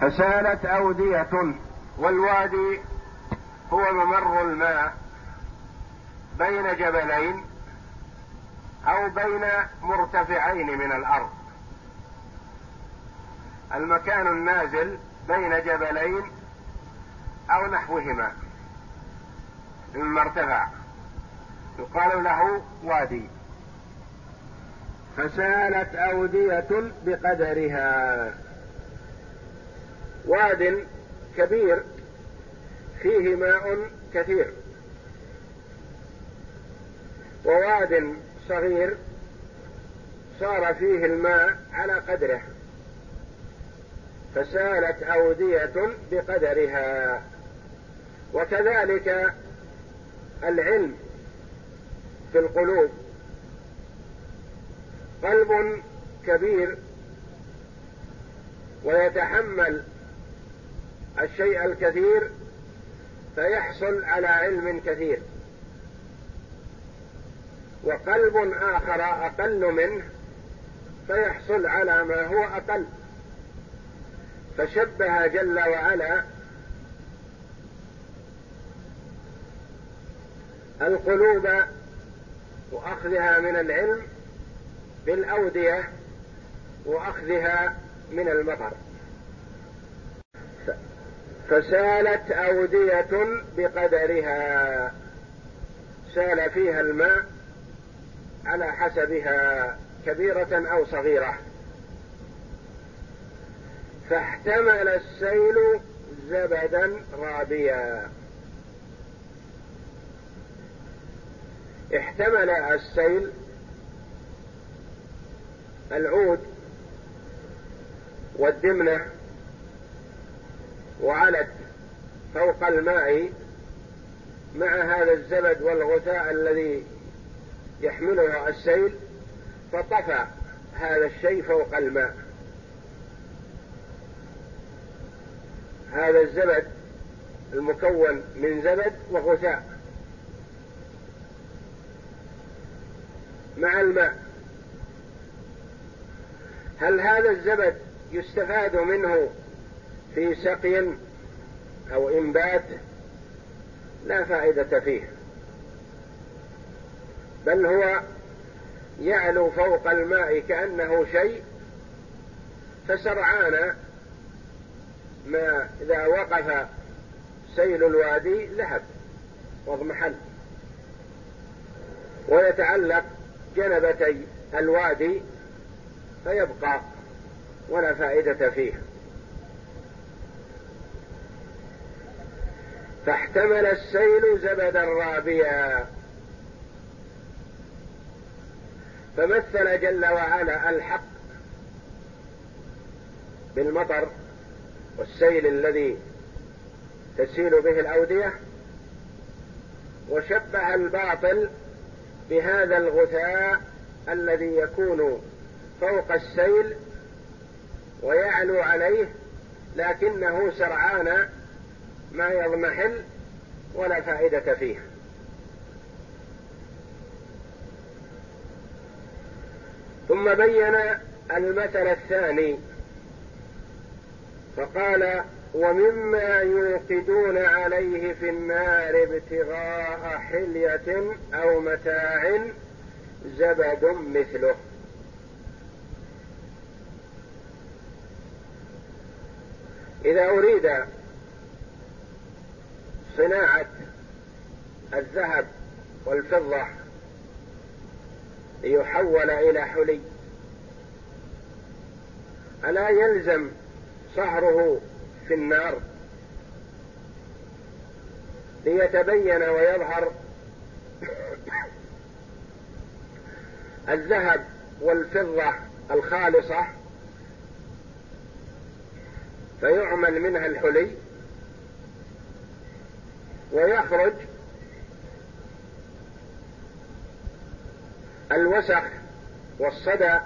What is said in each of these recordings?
فسالت أودية والوادي هو ممر الماء بين جبلين أو بين مرتفعين من الأرض. المكان النازل بين جبلين أو نحوهما من مرتفع يقال له وادي. فسالت أودية بقدرها. واد كبير فيه ماء كثير. وواد صغير صار فيه الماء على قدره فسالت أودية بقدرها. وكذلك العلم في القلوب. قلب كبير ويتحمل الشيء الكثير فيحصل على علم كثير. وقلب آخر أقل منه فيحصل على ما هو أقل. فشبه جل وعلا القلوب وأخذها من العلم بالأودية وأخذها من المطر. فسالت أودية بقدرها. سال فيها الماء على حسبها كبيرة أو صغيرة. فاحتمل السيل زبدا رابيا. احتمل السيل العود والدمنة وعلت فوق الماء مع هذا الزبد والغثاء الذي يحمله السيل فطفى هذا الشيء فوق الماء. هذا الزبد المكون من زبد وغثاء. مع الماء. هل هذا الزبد يستفاد منه في سقي أو انبات لا فائدة فيه. بل هو يعلو فوق الماء كأنه شيء فسرعان ما إذا وقف سيل الوادي ذهب واضمحل ويتعلق جنبتي الوادي فيبقى ولا فائدة فيه. فاحتمل السيل زبدا رابيا فمثل جل وعلا الحق بالمطر والسيل الذي تسيل به الأودية وشبه الباطل بهذا الغثاء الذي يكون فوق السيل ويعلو عليه لكنه سرعان ما يضمحل ولا فائدة فيه. ثم بين المثل الثاني فقال ومما يوقدون عليه في النار ابتغاء حلية أو متاع زبد مثله. إذا أريد صناعة الذهب والفضة ليحول إلى حلي. ألا يلزم صهره في النار ليتبين ويظهر الذهب والفضة الخالصة فيعمل منها الحلي. ويخرج الوسخ والصدى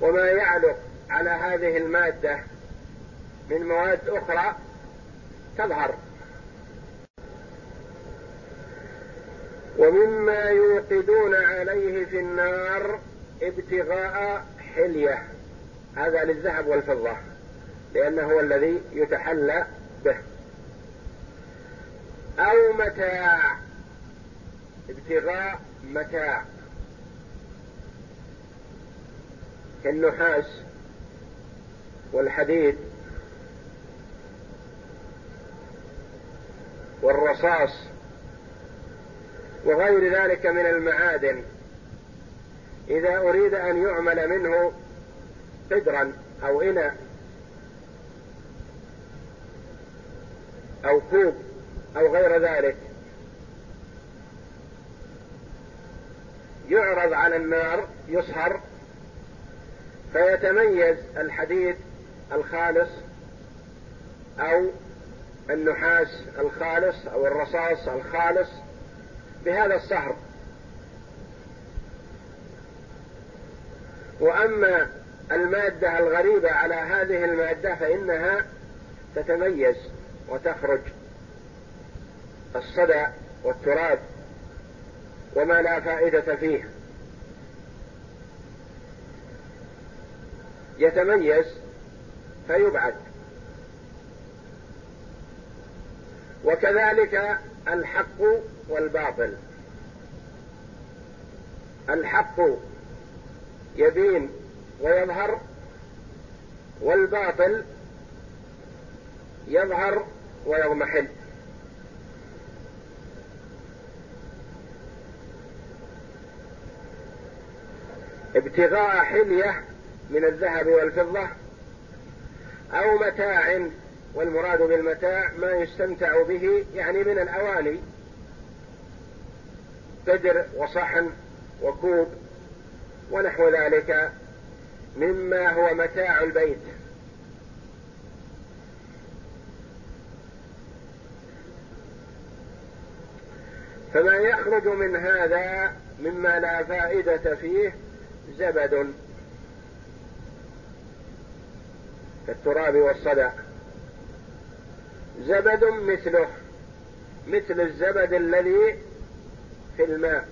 وما يعلق على هذه المادة من مواد أخرى تظهر. ومما يوقدون عليه في النار ابتغاء حلية. هذا للذهب والفضة لأنه هو الذي يتحلى به. أو متاع ابتغاء متاع كالنحاس والحديد والرصاص وغير ذلك من المعادن. إذا أريد أن يعمل منه قدرا أو إناء أو كوب أو غير ذلك. يعرض على النار يصهر فيتميز الحديد الخالص أو النحاس الخالص أو الرصاص الخالص بهذا الصهر وأما المادة الغريبة على هذه المادة فإنها تتميز. وتخرج الصدى والتراب وما لا فائدة فيه. يتميز فيبعد. وكذلك الحق والباطل. الحق يبين ويظهر والباطل يظهر ويضمحل ابتغاء حلية من الذهب والفضة أو متاع والمراد بالمتاع ما يستمتع به يعني من الأواني. قدر وصحن وكوب ونحو ذلك مما هو متاع البيت. فما يخرج من هذا مما لا فائدة فيه زبد. كالتراب والصدى زبد مثله مثل الزبد الذي في الماء.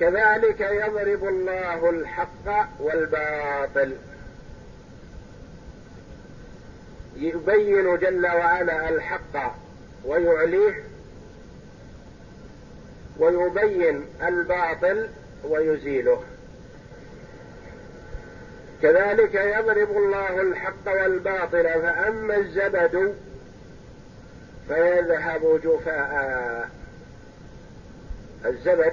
كذلك يضرب الله الحق والباطل. يبين جل وعلا الحق. ويعليه ويبين الباطل ويزيله. كذلك يضرب الله الحق والباطل فأما الزبد فيذهب جفاء. الزبد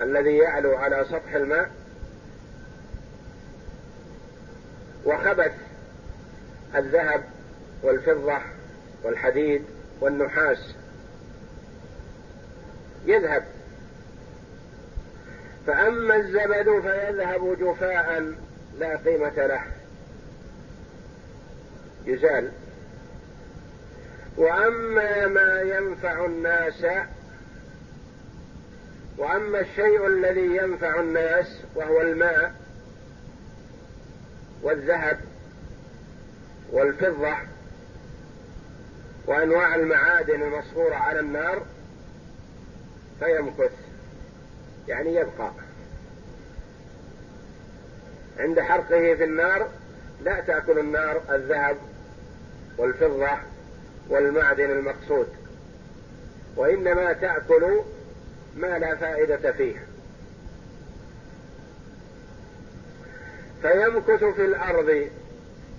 الذي يعلو على سطح الماء وخبث الذهب والفضة والحديد والنحاس. يذهب. فأما الزبد فيذهب جفاء لا قيمة له. يزال. وأما ما ينفع الناس وأما الشيء الذي ينفع الناس وهو الماء والذهب والفضة وأنواع المعادن المصفوره على النار فيمكث يعني يبقى. عند حرقه في النار لا تأكل النار الذهب والفضة والمعدن المقصود وإنما تأكل ما لا فائدة فيه. فيمكث في الأرض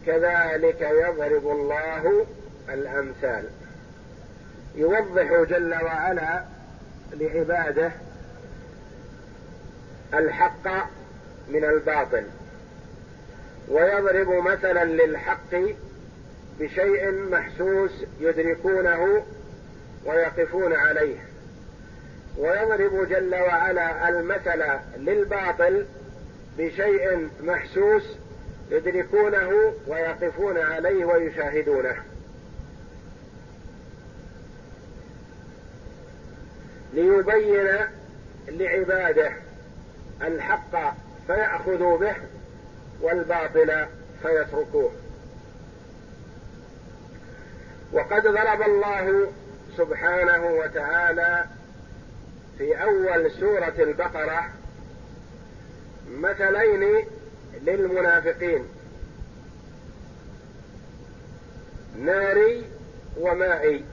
كذلك يضرب الله الأمثال. يوضح جل وعلا لعباده الحق من الباطل ويضرب مثلا للحق بشيء محسوس يدركونه ويقفون عليه. ويضرب جل وعلا المثل للباطل بشيء محسوس يدركونه ويقفون عليه ويشاهدونه. ليبين لعباده الحق فيأخذوا به والباطل فيتركوه. وقد ضرب الله سبحانه وتعالى في أول سورة البقرة مثلين للمنافقين ناري ومائي.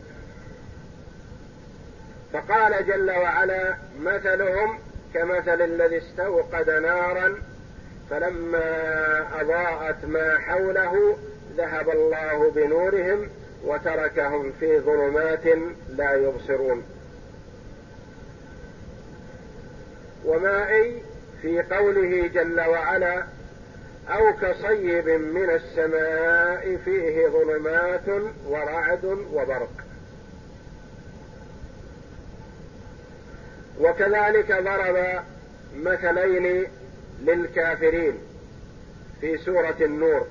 فقال جل وعلا مثلهم كمثل الذي استوقد نارا فلما أضاءت ما حوله ذهب الله بنورهم وتركهم في ظلمات لا يبصرون. ومائي في قوله جل وعلا أو كصيب من السماء فيه ظلمات ورعد وبرق. وكذلك ضرب مثلين للكافرين في سورة النور.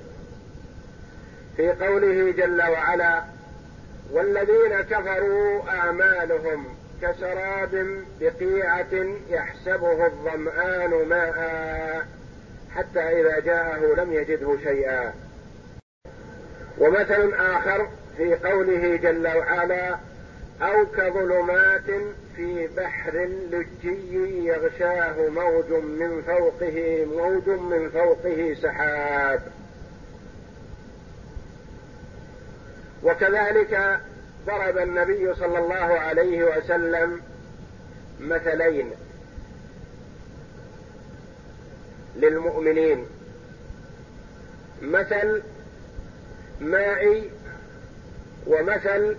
في قوله جل وعلا والذين كفروا أعمالهم كسراب بقيعة يحسبه الظمآن ماء حتى إذا جاءه لم يجده شيئا. ومثل آخر في قوله جل وعلا أو كظلمات في بحر لجي يغشاه موج من فوقه موج من فوقه سحاب. وكذلك ضرب النبي صلى الله عليه وسلم مثلين للمؤمنين. مثل مائي ومثل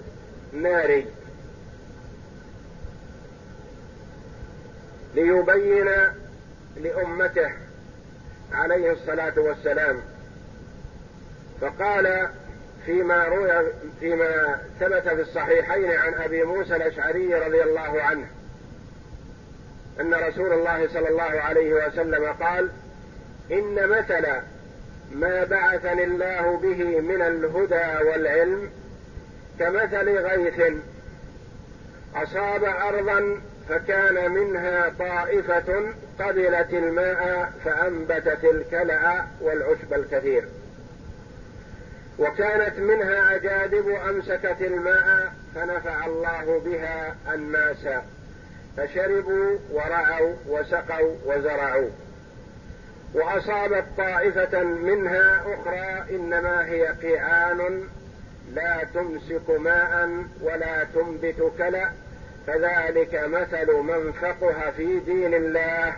ناري. ليبين لأمته عليه الصلاة والسلام. فقال فيما روي فيما ثبت في الصحيحين عن أبي موسى الأشعري رضي الله عنه أن رسول الله صلى الله عليه وسلم قال إن مثل ما بعثني الله به من الهدى والعلم كمثل غيث أصاب أرضا فكان منها طائفة قبلت الماء فأنبتت الكلأ والعشب الكثير. وكانت منها أجادب أمسكت الماء فنفع الله بها الناس فشربوا ورعوا وسقوا وزرعوا. وأصابت طائفة منها أخرى إنما هي قيعان لا تمسك ماء ولا تنبت كلأ فذلك مثل من فقه في دين الله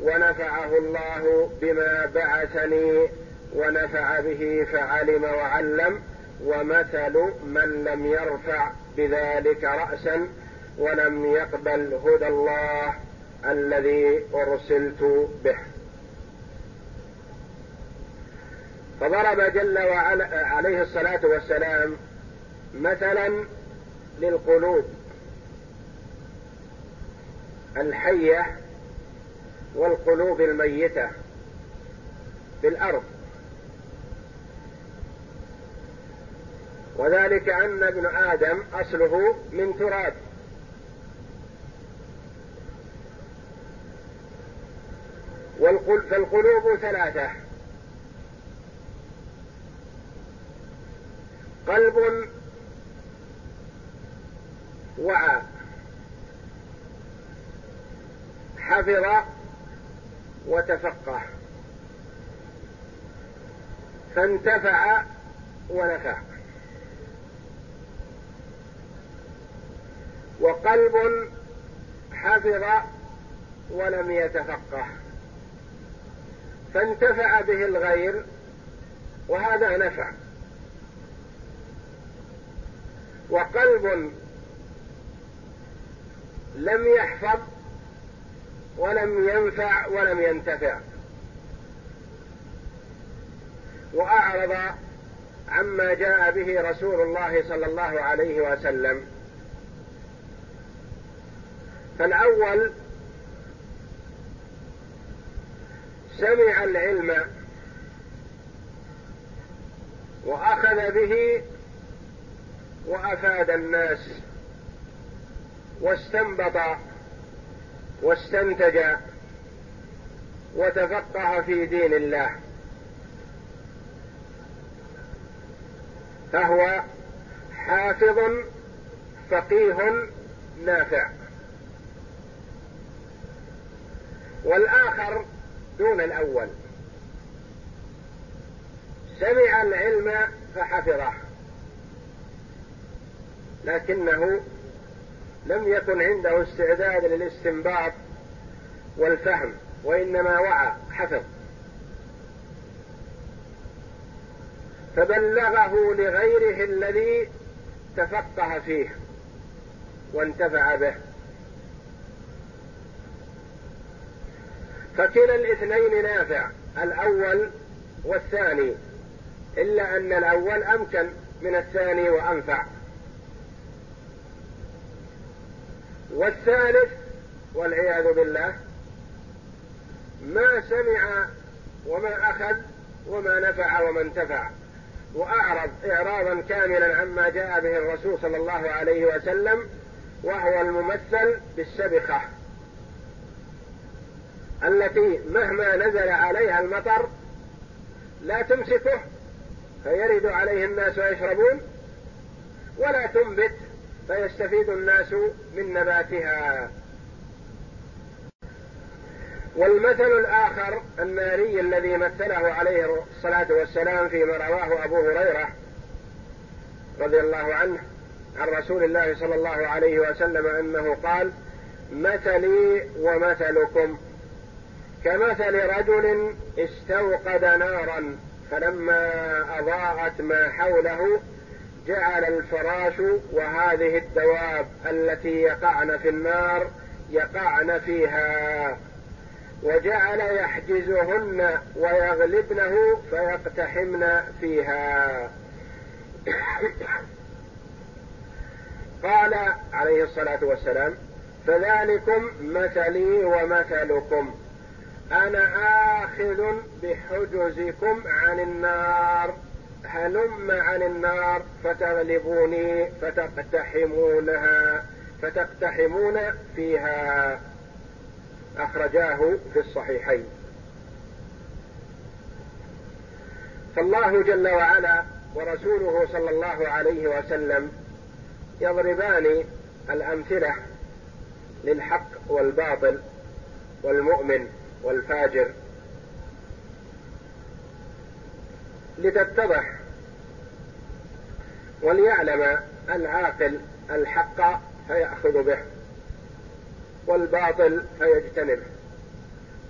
ونفعه الله بما بعثني ونفع به فعلم وعلم ومثل من لم يرفع بذلك رأسا ولم يقبل هدى الله الذي أرسلت به. فضرب جل وعلا عليه الصلاة والسلام مثلا للقلوب. الحية والقلوب الميتة بالأرض. وذلك أن ابن آدم أصله من تراب. فالقلوب ثلاثة. قلب وعى حفظ وتفقه. فانتفع ونفع. وقلب حفظ ولم يتفقه. فانتفع به الغير وهذا نفع. وقلب لم يحفظ ولم ينفع ولم ينتفع. وأعرض عما جاء به رسول الله صلى الله عليه وسلم. فالأول سمع العلم وأخذ به وأفاد الناس واستنبط واستنتج وتفقه في دين الله. فهو حافظ فقيه نافع. والآخر دون الأول. سمع العلم فحفظه. لكنه لم يكن عنده استعداد للاستنباط والفهم وإنما وعى حفظ. فبلغه لغيره الذي تفقه فيه وانتفع به. فكلا الاثنين نافع الأول والثاني إلا أن الأول أمكن من الثاني وأنفع. والثالث والعياذ بالله ما سمع وما أخذ وما نفع وما انتفع وأعرض اعراضا كاملا عما جاء به الرسول صلى الله عليه وسلم وهو الممثل بالسبخة التي مهما نزل عليها المطر لا تمسكه فيرد عليه الناس ويشربون ولا تنبت فيستفيد الناس من نباتها. والمثل الآخر الناري الذي مثله عليه الصلاة والسلام فيما رواه أبو هريرة رضي الله عنه عن رسول الله صلى الله عليه وسلم أنه قال مثلي ومثلكم. كمثل رجل استوقد نارا فلما أضاءت ما حوله جعل الفراش وهذه الدواب التي يقعن في النار يقعن فيها وجعل يحجزهن ويغلبنه فيقتحمن فيها. قال عليه الصلاة والسلام فذلكم مثلي ومثلكم أنا آخذ بحجزكم عن النار. هلم عن النار فتغلبوني فتقتحمونها فتقتحمون فيها. أخرجاه في الصحيحين. فالله جل وعلا ورسوله صلى الله عليه وسلم يضربان الأمثلة للحق والباطل والمؤمن والفاجر. لتتضح وليعلم العاقل الحق فيأخذ به والباطل فيجتنبه.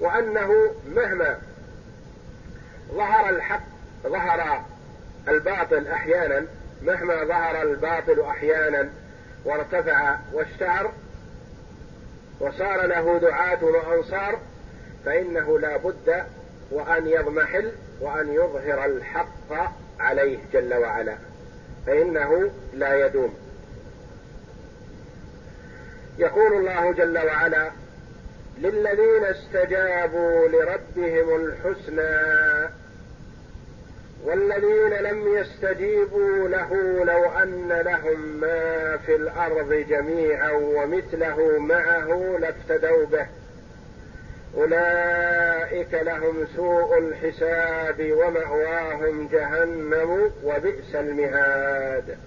وأنه مهما ظهر الحق ظهر الباطل أحيانا مهما ظهر الباطل أحيانا وارتفع واشتهر وصار له دعاة وأنصار فإنه لا بد وأن يضمحل وأن يظهر الحق عليه جل وعلا فإنه لا يدوم. يقول الله جل وعلا للذين استجابوا لربهم الحسنى والذين لم يستجيبوا له لو أن لهم ما في الأرض جميعا ومثله معه لافتدوا به. أولئك لهم سوء الحساب ومأواهم جهنم وبئس المهاد.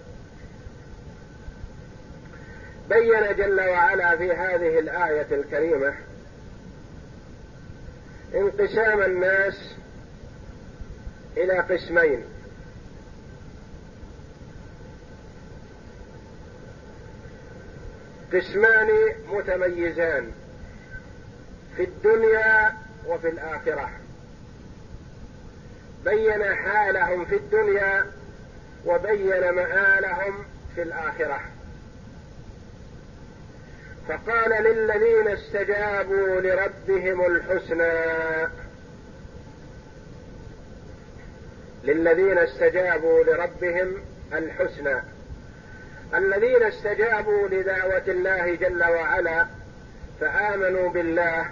بين جل وعلا في هذه الآية الكريمة انقسام الناس إلى قسمين. قسمان متميزان. في الدنيا وفي الآخرة. بين حالهم في الدنيا وبين مآلهم في الآخرة. فقال للذين استجابوا لربهم الحسنى للذين استجابوا لربهم الحسنى. الذين استجابوا لدعوة الله جل وعلا فآمنوا بالله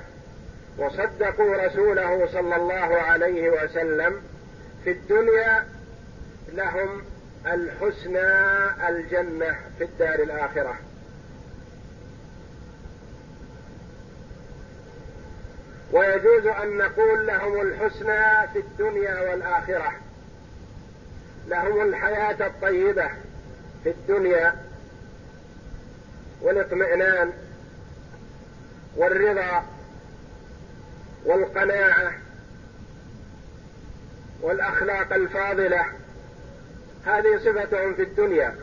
وصدقوا رسوله صلى الله عليه وسلم في الدنيا لهم الحسنى الجنة في الدار الآخرة. ويجوز أن نقول لهم الحسنى في الدنيا والآخرة. لهم الحياة الطيبة في الدنيا والاطمئنان والرضا والقناعة والأخلاق الفاضلة هذه صفتهم في الدنيا.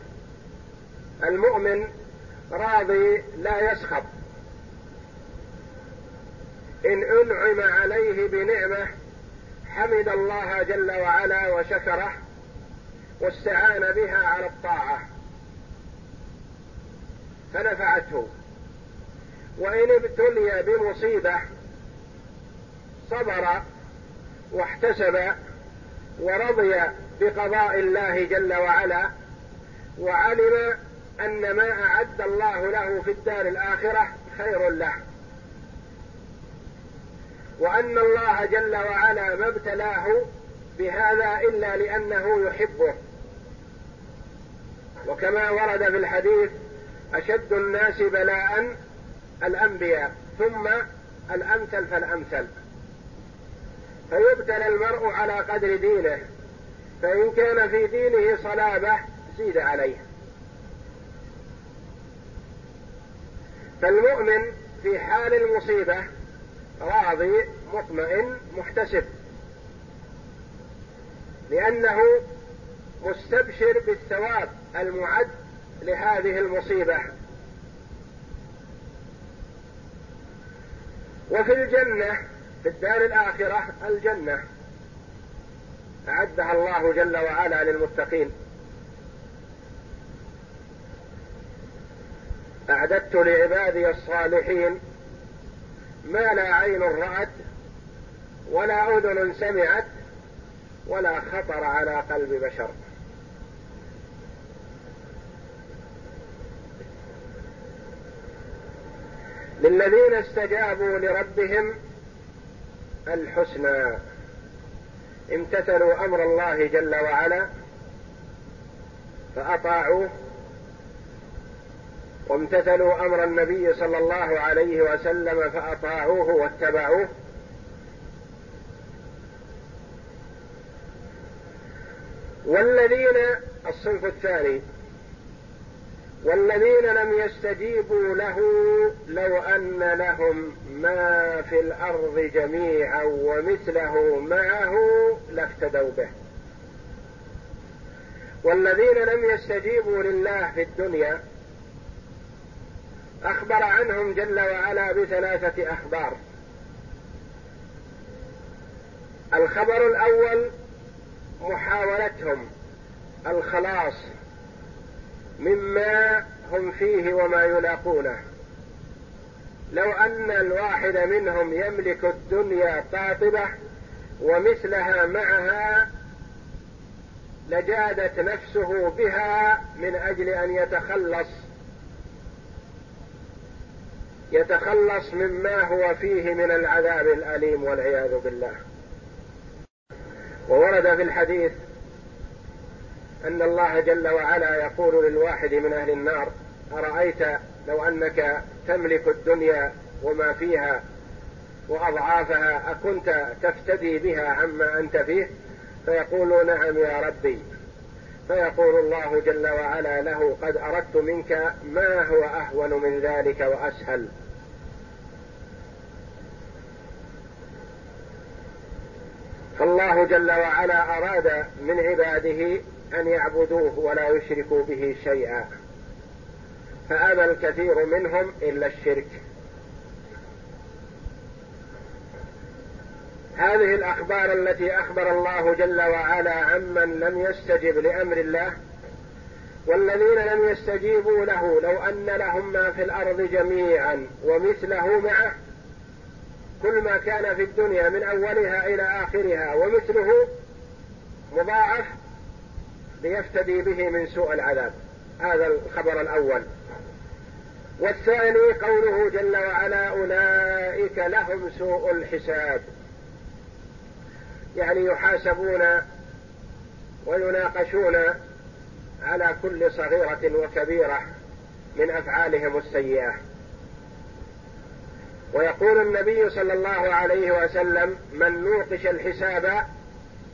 المؤمن راضي لا يسخط. إن أنعم عليه بنعمة حمد الله جل وعلا وشكره واستعان بها على الطاعة فنفعته. وإن ابتلي بمصيبة صبر واحتسب ورضي بقضاء الله جل وعلا وعلم أن ما أعد الله له في الدار الآخرة خير له. وأن الله جل وعلا ما ابتلاه بهذا إلا لأنه يحبه. وكما ورد في الحديث أشد الناس بلاء الأنبياء ثم الأمثل فالأمثل. فيبتلى المرء على قدر دينه فإن كان في دينه صلابة زيد عليه. فالمؤمن في حال المصيبة راضي مطمئن محتسب. لأنه مستبشر بالثواب المعد لهذه المصيبة. وفي الجنة في الدار الآخرة الجنة. أعدها الله جل وعلا للمتقين. أعددت لعبادي الصالحين ما لا عين رأت ولا أذن سمعت ولا خطر على قلب بشر. للذين استجابوا لربهم الحسنى. امتثلوا أمر الله جل وعلا فأطاعوه وامتثلوا أمر النبي صلى الله عليه وسلم فأطاعوه واتبعوه. والذين الصنف الثاني والذين لم يستجيبوا له لو أن لهم ما في الأرض جميعا ومثله معه لافتدوا به. والذين لم يستجيبوا لله في الدنيا أخبر عنهم جل وعلا بثلاثة أخبار. الخبر الأول محاولتهم الخلاص مما هم فيه وما يلاقونه. لو أن الواحد منهم يملك الدنيا قاطبة ومثلها معها لجادت نفسه بها من أجل أن يتخلص يتخلص مما هو فيه من العذاب الأليم والعياذ بالله. وورد في الحديث أن الله جل وعلا يقول للواحد من أهل النار أرأيت لو أنك تملك الدنيا وما فيها وأضعافها أكنت تفتدي بها عما أنت فيه؟ فيقول نعم يا ربي. فيقول الله جل وعلا له قد أردت منك ما هو أهون من ذلك وأسهل. فالله جل وعلا أراد من عباده أن يعبدوه ولا يشركوا به شيئا. فابى الكثير منهم إلا الشرك. هذه الأخبار التي أخبر الله جل وعلا عمن لم يستجب لأمر الله والذين لم يستجيبوا له لو أن لهم ما في الأرض جميعا ومثله معه كل ما كان في الدنيا من أولها إلى آخرها ومثله مضاعف ليفتدي به من سوء العذاب. هذا الخبر الأول. والثاني قوله جل وعلا أولئك لهم سوء الحساب. يعني يحاسبون ويناقشون على كل صغيرة وكبيرة من أفعالهم السيئة. ويقول النبي صلى الله عليه وسلم من نوقش الحساب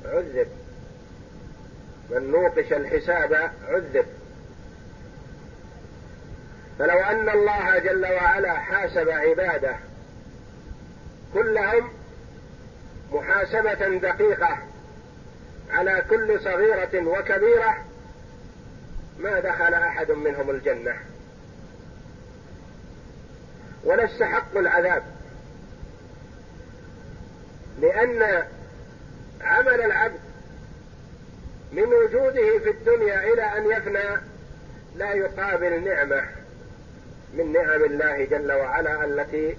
عذب. من نوقش الحساب عذب. فلو أن الله جل وعلا حاسب عباده كلهم محاسبة دقيقة على كل صغيرة وكبيرة ما دخل أحد منهم الجنة. ولا استحقوا العذاب. لأن عمل العبد من وجوده في الدنيا إلى أن يفنى لا يقابل نعمة من نعم الله جل وعلا التي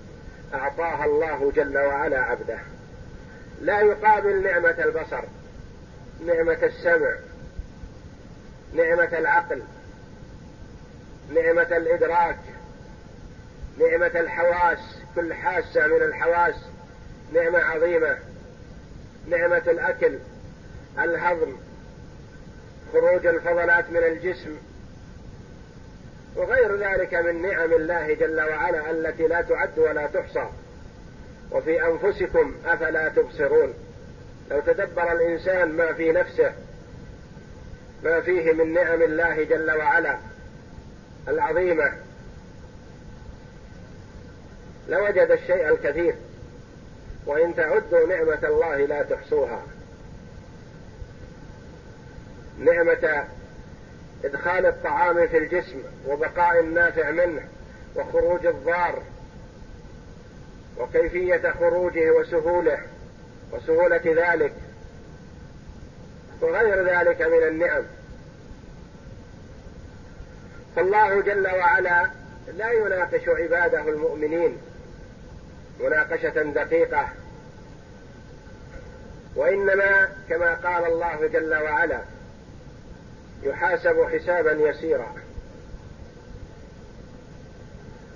أعطاها الله جل وعلا عبده. لا يقابل نعمة البصر نعمة السمع نعمة العقل نعمة الإدراك نعمة الحواس كل حاسة من الحواس نعمة عظيمة نعمة الأكل الهضم خروج الفضلات من الجسم. وغير ذلك من نعم الله جل وعلا التي لا تعد ولا تحصى. وفي أنفسكم أفلا تبصرون. لو تدبر الإنسان ما في نفسه ما فيه من نعم الله جل وعلا العظيمة. لوجد الشيء الكثير وإن تعدوا نعمة الله لا تحصوها. نعمة إدخال الطعام في الجسم وبقاء النافع منه وخروج الضار وكيفية خروجه وسهوله وسهولة ذلك وغير ذلك من النعم. فالله جل وعلا لا يناقش عباده المؤمنين مناقشة دقيقة وإنما كما قال الله جل وعلا يحاسب حسابا يسيرا.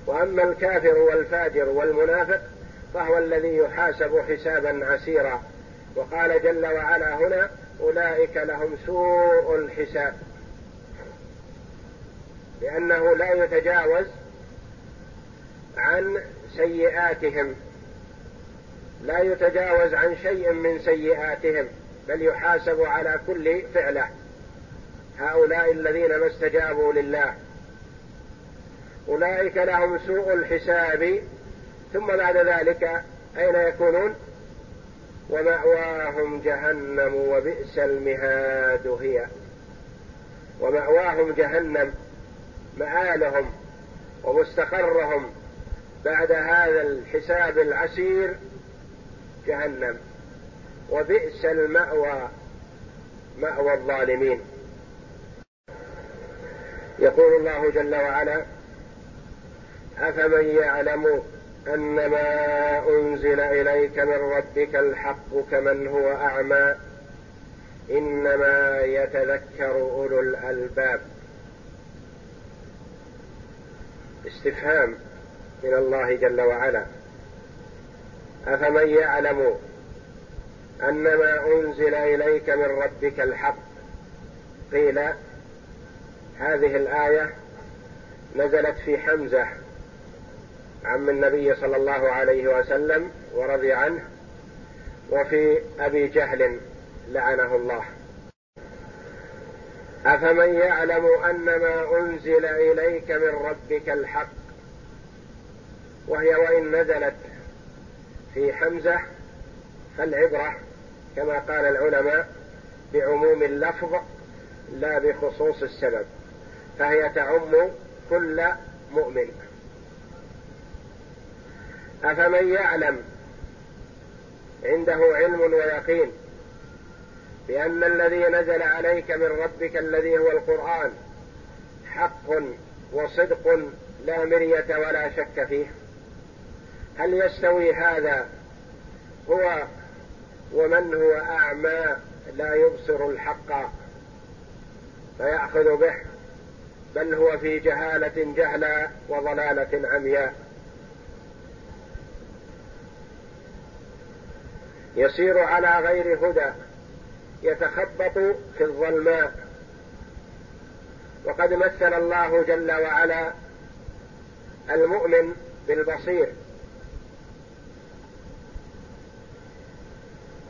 وأما الكافر والفاجر والمنافق فهو الذي يحاسب حسابا عسيرا. وقال جل وعلا هنا أولئك لهم سوء الحساب لأنه لا يتجاوز عن سيئاتهم لا يتجاوز عن شيء من سيئاتهم بل يحاسب على كل فعلة. هؤلاء الذين ما استجابوا لله. أولئك لهم سوء الحساب. ثم بعد ذلك أين يكونون؟ ومأواهم جهنم وبئس المهاد هي. ومأواهم جهنم مآلهم ومستقرهم. بعد هذا الحساب العسير جهنم. وبئس المأوى مأوى الظالمين. يقول الله جل وعلا أفمن يعلم أن ما أنزل إليك من ربك الحق كمن هو أعمى إنما يتذكر أولو الألباب. استفهام من الله جل وعلا. أفمن يعلم أن ما أنزل إليك من ربك الحق؟ قيل هذه الآية نزلت في حمزة عم النبي صلى الله عليه وسلم ورضي عنه وفي أبي جهل لعنه الله. أفمن يعلم أن ما أنزل إليك من ربك الحق وهي وإن نزلت في حمزة فالعبرة كما قال العلماء بعموم اللفظ لا بخصوص السبب. فهي تعم كل مؤمن. أفمن يعلم عنده علم ويقين بأن الذي نزل عليك من ربك الذي هو القرآن حق وصدق لا مرية ولا شك فيه هل يستوي هذا هو ومن هو أعمى لا يبصر الحق فيأخذ به؟ بل هو في جهالة جهلا وضلالة عمياء. يسير على غير هدى يتخبط في الظلماء وقد مثل الله جل وعلا المؤمن بالبصير.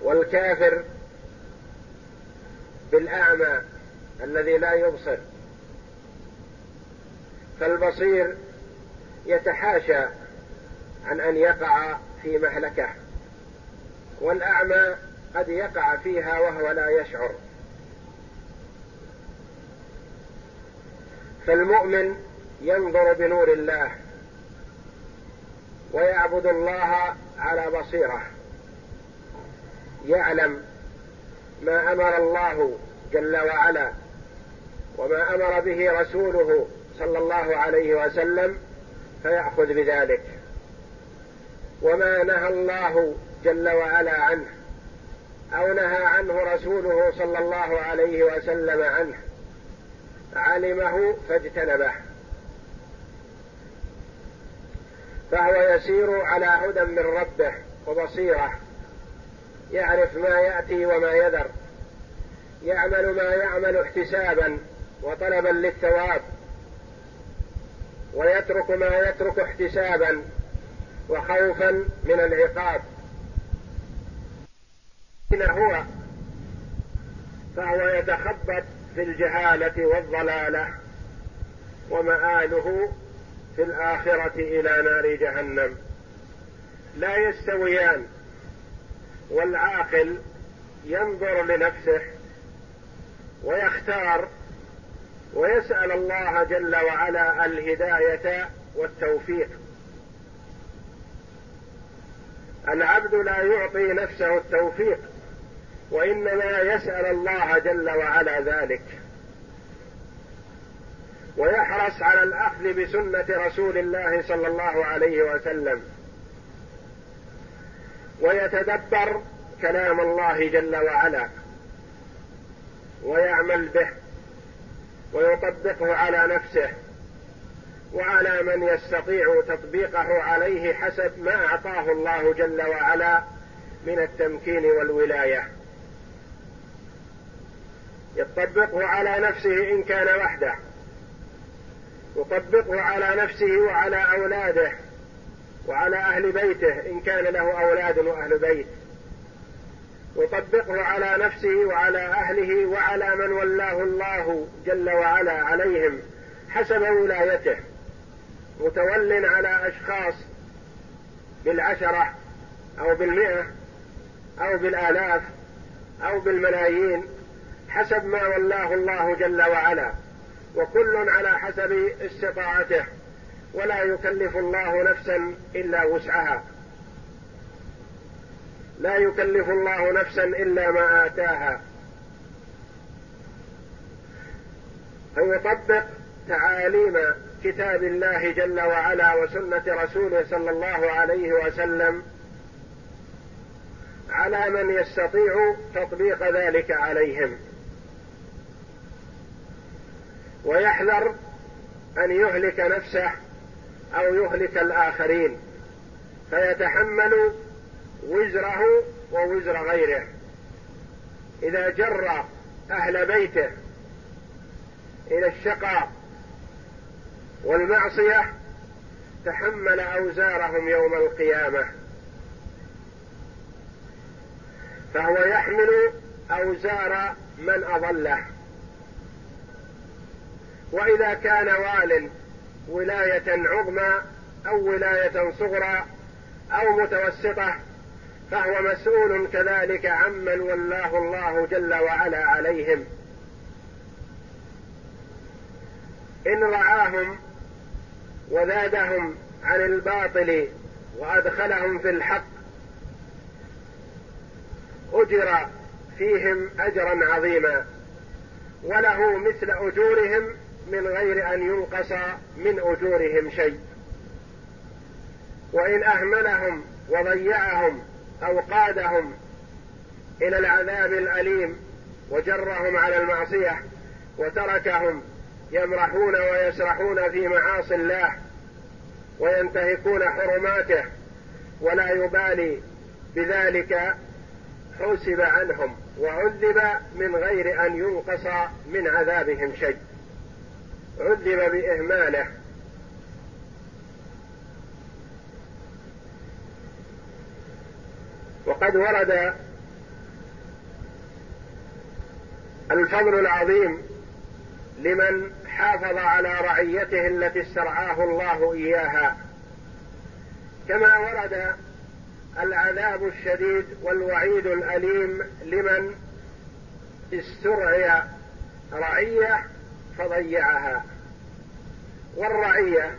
والكافر بالأعمى الذي لا يبصر. فالبصير يتحاشى عن أن يقع في مهلكة والأعمى قد يقع فيها وهو لا يشعر. فالمؤمن ينظر بنور الله ويعبد الله على بصيرة يعلم ما أمر الله جل وعلا وما أمر به رسوله صلى الله عليه وسلم فيأخذ بذلك. وما نهى الله جل وعلا عنه أو نهى عنه رسوله صلى الله عليه وسلم عنه علمه فاجتنبه. فهو يسير على هدى من ربه وبصيرة يعرف ما يأتي وما يذر يعمل ما يعمل احتسابا وطلبا للثواب. ويترك ما يترك احتسابا وخوفا من العقاب. أين هو؟ فهو يتخبط في الجهالة والضلالة ومآله في الآخرة إلى نار جهنم. لا يستويان والعاقل ينظر لنفسه ويختار ويسأل الله جل وعلا الهداية والتوفيق. العبد لا يعطي نفسه التوفيق وإنما يسأل الله جل وعلا ذلك. ويحرص على الأخذ بسنة رسول الله صلى الله عليه وسلم. ويتدبر كلام الله جل وعلا. ويعمل به. ويطبقه على نفسه وعلى من يستطيع تطبيقه عليه حسب ما أعطاه الله جل وعلا من التمكين والولاية. يطبقه على نفسه إن كان وحده. يطبقه على نفسه وعلى أولاده وعلى أهل بيته إن كان له أولاد وأهل بيت. يطبقه على نفسه وعلى أهله وعلى من ولاه الله جل وعلا عليهم حسب ولايته. متول على أشخاص بالعشرة أو بالمئة أو بالآلاف أو بالملايين حسب ما ولاه الله جل وعلا. وكل على حسب استطاعته. ولا يكلف الله نفسا إلا وسعها. لا يكلف الله نفسا إلا ما آتاها. فيطبق تعاليم كتاب الله جل وعلا وسنة رسوله صلى الله عليه وسلم على من يستطيع تطبيق ذلك عليهم. ويحذر أن يهلك نفسه أو يهلك الآخرين. فيتحمل وزره ووزر غيره. إذا جر أهل بيته إلى الشقاء والمعصية تحمل أوزارهم يوم القيامة. فهو يحمل أوزار من أضله. وإذا كان وال ولاية عظمى أو ولاية صغرى أو متوسطة فهو مسؤول كذلك عمن ولاه الله جل وعلا عليهم. إن رعاهم وزادهم عن الباطل وأدخلهم في الحق أجر فيهم أجرا عظيما. وله مثل أجورهم من غير أن ينقص من أجورهم شيء. وإن أهملهم وضيعهم أو قادهم إلى العذاب الأليم وجرهم على المعصية وتركهم يمرحون ويسرحون في معاصي الله وينتهكون حرماته ولا يبالي بذلك حوسب عنهم وعذب من غير أن ينقص من عذابهم شيء. عذب بإهماله وقد ورد الفضل العظيم لمن حافظ على رعيته التي استرعاه الله إياها. كما ورد العذاب الشديد والوعيد الأليم لمن استرعي رعية فضيعها. والرعية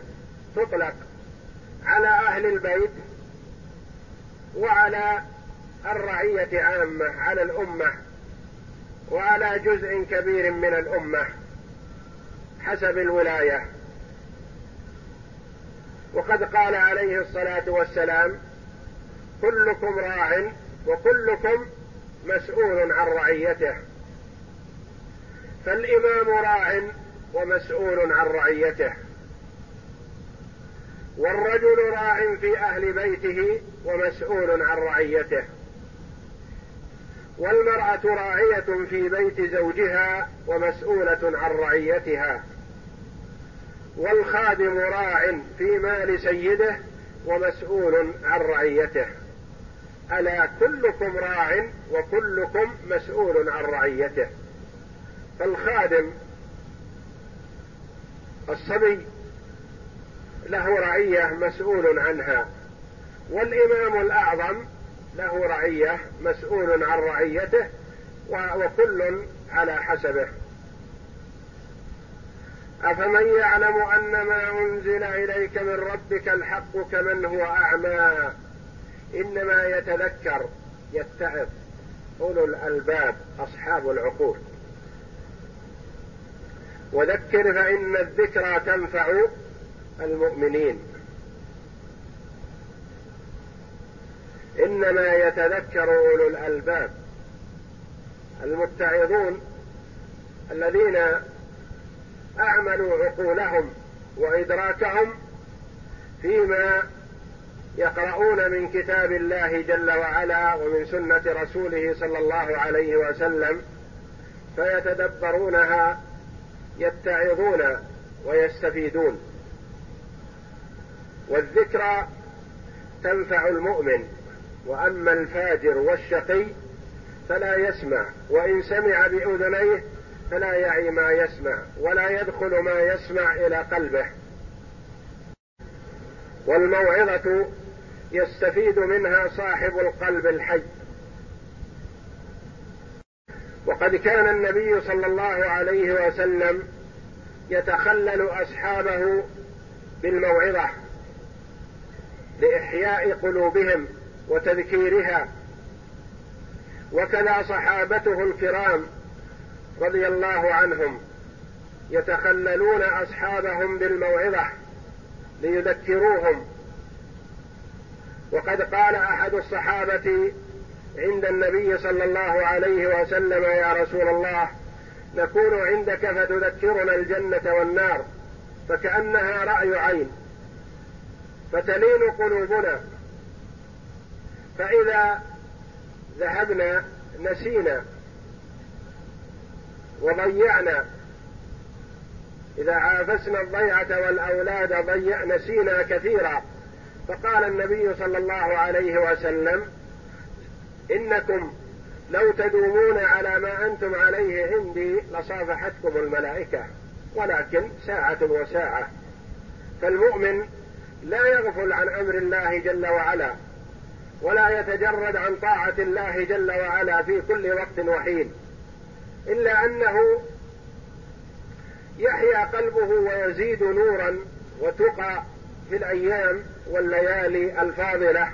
تطلق على أهل البيت وعلى الرعية عامة على الأمة وعلى جزء كبير من الأمة حسب الولاية. وقد قال عليه الصلاة والسلام كلكم راع وكلكم مسؤول عن رعيته. فالإمام راع ومسؤول عن رعيته. والرجل راع في أهل بيته ومسؤول عن رعيته. والمرأة راعية في بيت زوجها ومسؤولة عن رعيتها. والخادم راع في مال سيده ومسؤول عن رعيته. ألا كلكم راع وكلكم مسؤول عن رعيته. فالخادم الصبي له رعية مسؤول عنها. والإمام الأعظم له رعية مسؤول عن رعيته وكل على حسبه. أفمن يعلم أن ما أنزل إليك من ربك الحق كمن هو أعمى؟ إنما يتذكر يتعظ. أولو الألباب أصحاب العقول. وذكر فإن الذكرى تنفع المؤمنين. إنما يتذكر أولو الألباب. المتعظون الذين أعملوا عقولهم وإدراكهم فيما يقرؤون من كتاب الله جل وعلا ومن سنة رسوله صلى الله عليه وسلم فيتدبرونها يتعظون ويستفيدون. والذكرى تنفع المؤمن. وأما الفاجر والشقي فلا يسمع وإن سمع بأذنيه فلا يعي ما يسمع ولا يدخل ما يسمع إلى قلبه. والموعظة يستفيد منها صاحب القلب الحي. وقد كان النبي صلى الله عليه وسلم يتخلل أصحابه بالموعظة لإحياء قلوبهم. وتذكيرها وكذا صحابته الكرام رضي الله عنهم يتخللون أصحابهم بالموعظة ليذكروهم. وقد قال أحد الصحابة عند النبي صلى الله عليه وسلم يا رسول الله نكون عندك فتذكرنا الجنة والنار فكأنها رأي عين فتلين قلوبنا فإذا ذهبنا نسينا وضيعنا إذا عافسنا الضيعة والأولاد ضيع نسينا كثيرا فقال النبي صلى الله عليه وسلم إنكم لو تدومون على ما أنتم عليه عندي لصافحتكم الملائكة ولكن ساعة وساعة. فالمؤمن لا يغفل عن أمر الله جل وعلا. ولا يتجرد عن طاعة الله جل وعلا في كل وقت وحين إلا أنه يحيا قلبه ويزيد نورا وتقى في الأيام والليالي الفاضلة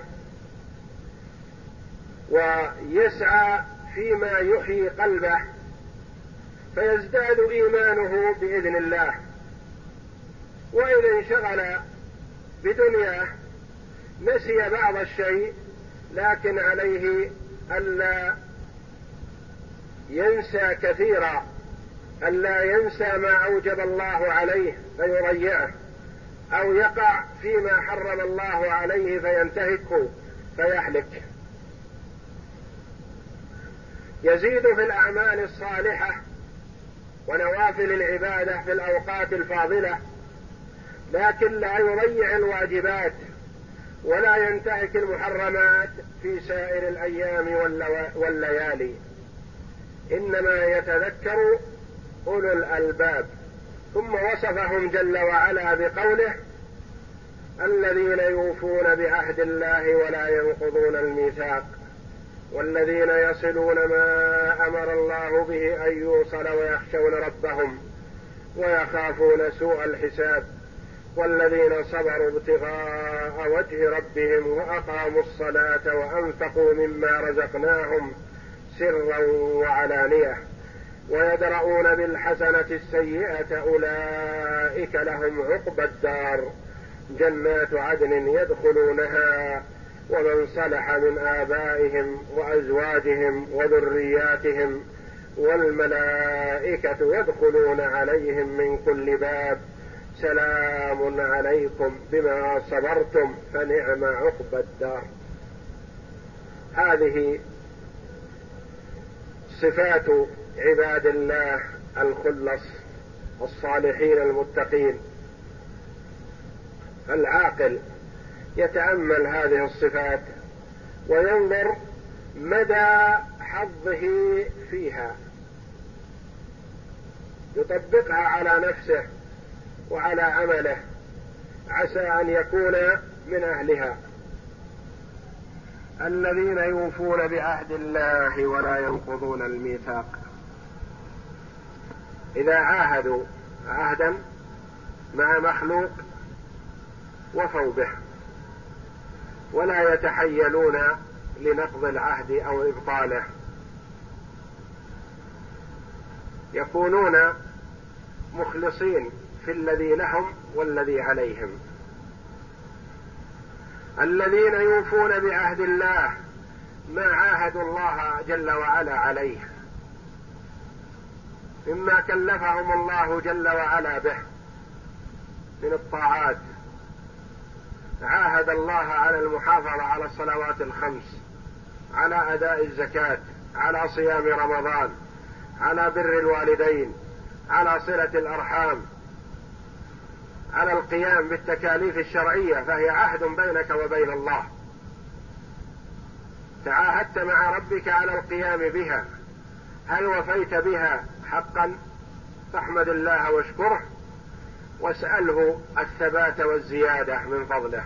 ويسعى فيما يحيي قلبه فيزداد إيمانه بإذن الله. واذا انشغل بدنياه نسي بعض الشيء لكن عليه ألا ينسى كثيرا ألا ينسى ما أوجب الله عليه فيضيعه أو يقع فيما حرم الله عليه فينتهك فيهلك. يزيد في الأعمال الصالحة ونوافل العبادة في الأوقات الفاضلة لكن لا يضيع الواجبات. ولا ينتهك المحرمات في سائر الأيام والليالي. إنما يتذكر أولو الألباب. ثم وصفهم جل وعلا بقوله الذين يوفون بعهد الله ولا ينقضون الميثاق والذين يصلون ما أمر الله به أن يوصل ويخشون ربهم ويخافون سوء الحساب. والذين صبروا ابتغاء وجه ربهم وأقاموا الصلاة وأنفقوا مما رزقناهم سرا وعلانية ويدرؤون بالحسنة السيئة أولئك لهم عقبى الدار جنات عدن يدخلونها ومن صلح من آبائهم وأزواجهم وذرياتهم والملائكة يدخلون عليهم من كل باب سلام عليكم بما صبرتم فنعم عقبى الدار. هذه صفات عباد الله الخلص الصالحين المتقين. العاقل يتأمل هذه الصفات وينظر مدى حظه فيها يطبقها على نفسه. وعلى عمله. عسى أن يكون من أهلها. الذين يوفون بعهد الله ولا ينقضون الميثاق. إذا عاهدوا عهدا مع مخلوق وفوا به. ولا يتحيلون لنقض العهد أو إبطاله. يكونون مخلصين في الذي لهم والذي عليهم. الذين يوفون بعهد الله ما عاهدوا الله جل وعلا عليه. مما كلفهم الله جل وعلا به من الطاعات. عاهد الله على المحافظة على الصلوات الخمس على أداء الزكاة على صيام رمضان على بر الوالدين على صلة الأرحام. على القيام بالتكاليف الشرعية فهي عهد بينك وبين الله. تعاهدت مع ربك على القيام بها. هل وفيت بها حقا؟ فاحمد الله واشكره. واسأله الثبات والزيادة من فضله.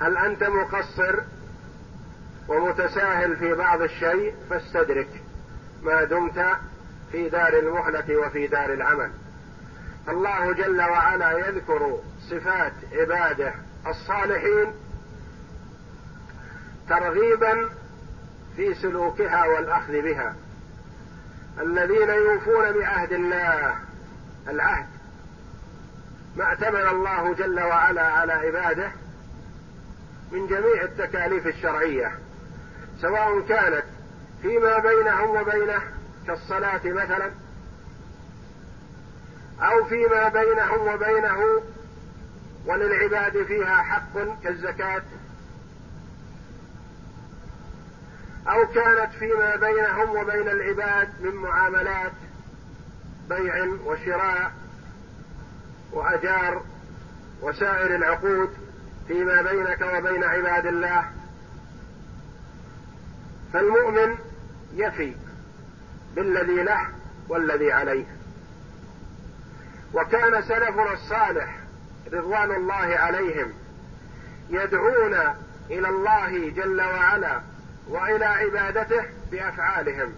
هل أنت مقصر ومتساهل في بعض الشيء؟ فاستدرك ما دمت في دار المهلة وفي دار العمل. الله جل وعلا يذكر صفات عباده الصالحين ترغيبا في سلوكها والأخذ بها. الذين يوفون بعهد الله العهد ما اعتمد الله جل وعلا على عباده من جميع التكاليف الشرعية سواء كانت فيما بينهم وبينه كالصلاة مثلا أو فيما بينهم وبينه وللعباد فيها حق كالزكاة. أو كانت فيما بينهم وبين العباد من معاملات بيع وشراء وأجار وسائر العقود فيما بينك وبين عباد الله. فالمؤمن يفي بالذي له والذي عليه. وكان سلفنا الصالح رضوان الله عليهم يدعون إلى الله جل وعلا وإلى عبادته بأفعالهم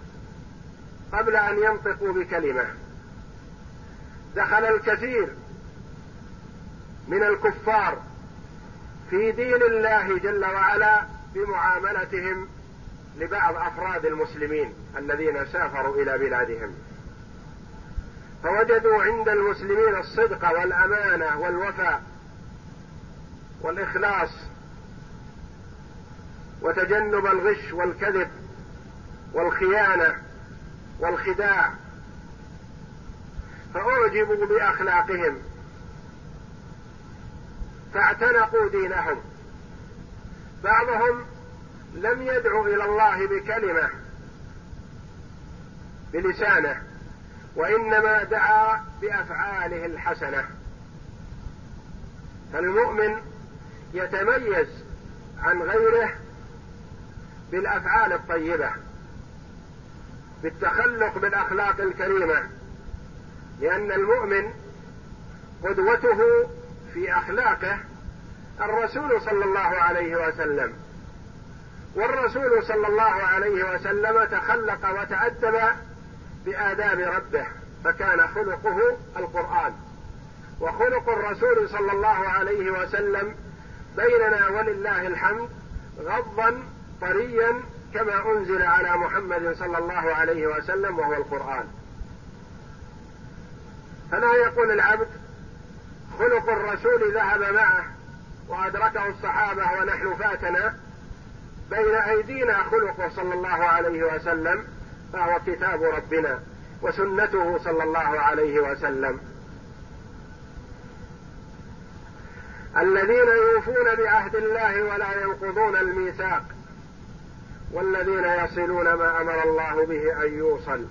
قبل أن ينطقوا بكلمة. دخل الكثير من الكفار في دين الله جل وعلا بمعاملتهم لبعض أفراد المسلمين الذين سافروا إلى بلادهم. فوجدوا عند المسلمين الصدق والأمانة والوفاء والإخلاص وتجنب الغش والكذب والخيانة والخداع فأعجبوا بأخلاقهم فاعتنقوا دينهم. بعضهم لم يدعو إلى الله بكلمة بلسانه. وإنما دعا بأفعاله الحسنة. فالمؤمن يتميز عن غيره بالأفعال الطيبة بالتخلق بالأخلاق الكريمة لأن المؤمن قدوته في أخلاقه الرسول صلى الله عليه وسلم. والرسول صلى الله عليه وسلم تخلق وتأدب بآداب ربه فكان خلقه القرآن. وخلق الرسول صلى الله عليه وسلم بيننا ولله الحمد غضا طريا كما أنزل على محمد صلى الله عليه وسلم وهو القرآن. فلا يقول العبد؟ خلق الرسول ذهب معه وأدركه الصحابة ونحن فاتنا. بين أيدينا خلقه صلى الله عليه وسلم فهو كتاب ربنا وسنته صلى الله عليه وسلم. الذين يوفون بعهد الله ولا ينقضون الميثاق والذين يصلون ما أمر الله به أن يوصل.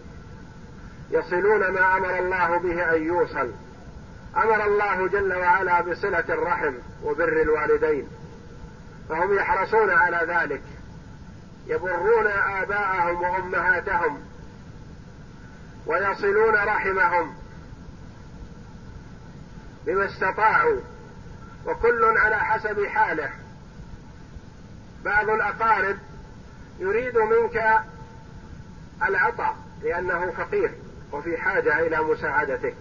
يصلون ما أمر الله به أن يوصل. أمر الله جل وعلا بصلة الرحم وبر الوالدين. فهم يحرصون على ذلك. يبرون آباءهم وأمهاتهم ويصلون رحمهم بما استطاعوا وكل على حسب حاله. بعض الأقارب يريد منك العطاء لأنه فقير وفي حاجة إلى مساعدتك.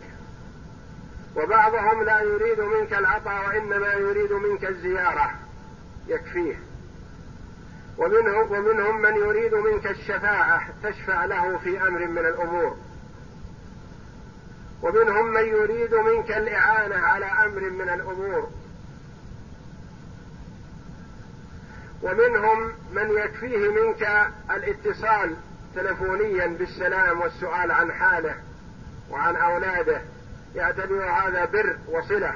وبعضهم لا يريد منك العطاء وإنما يريد منك الزيارة يكفيه. ومنهم, ومنهم من يريد منك الشفاعة تشفع له في أمر من الأمور. ومنهم من يريد منك الإعانة على أمر من الأمور. ومنهم من يكفيه منك الاتصال تلفونيا بالسلام والسؤال عن حاله وعن أولاده. يعتبر هذا بر وصلة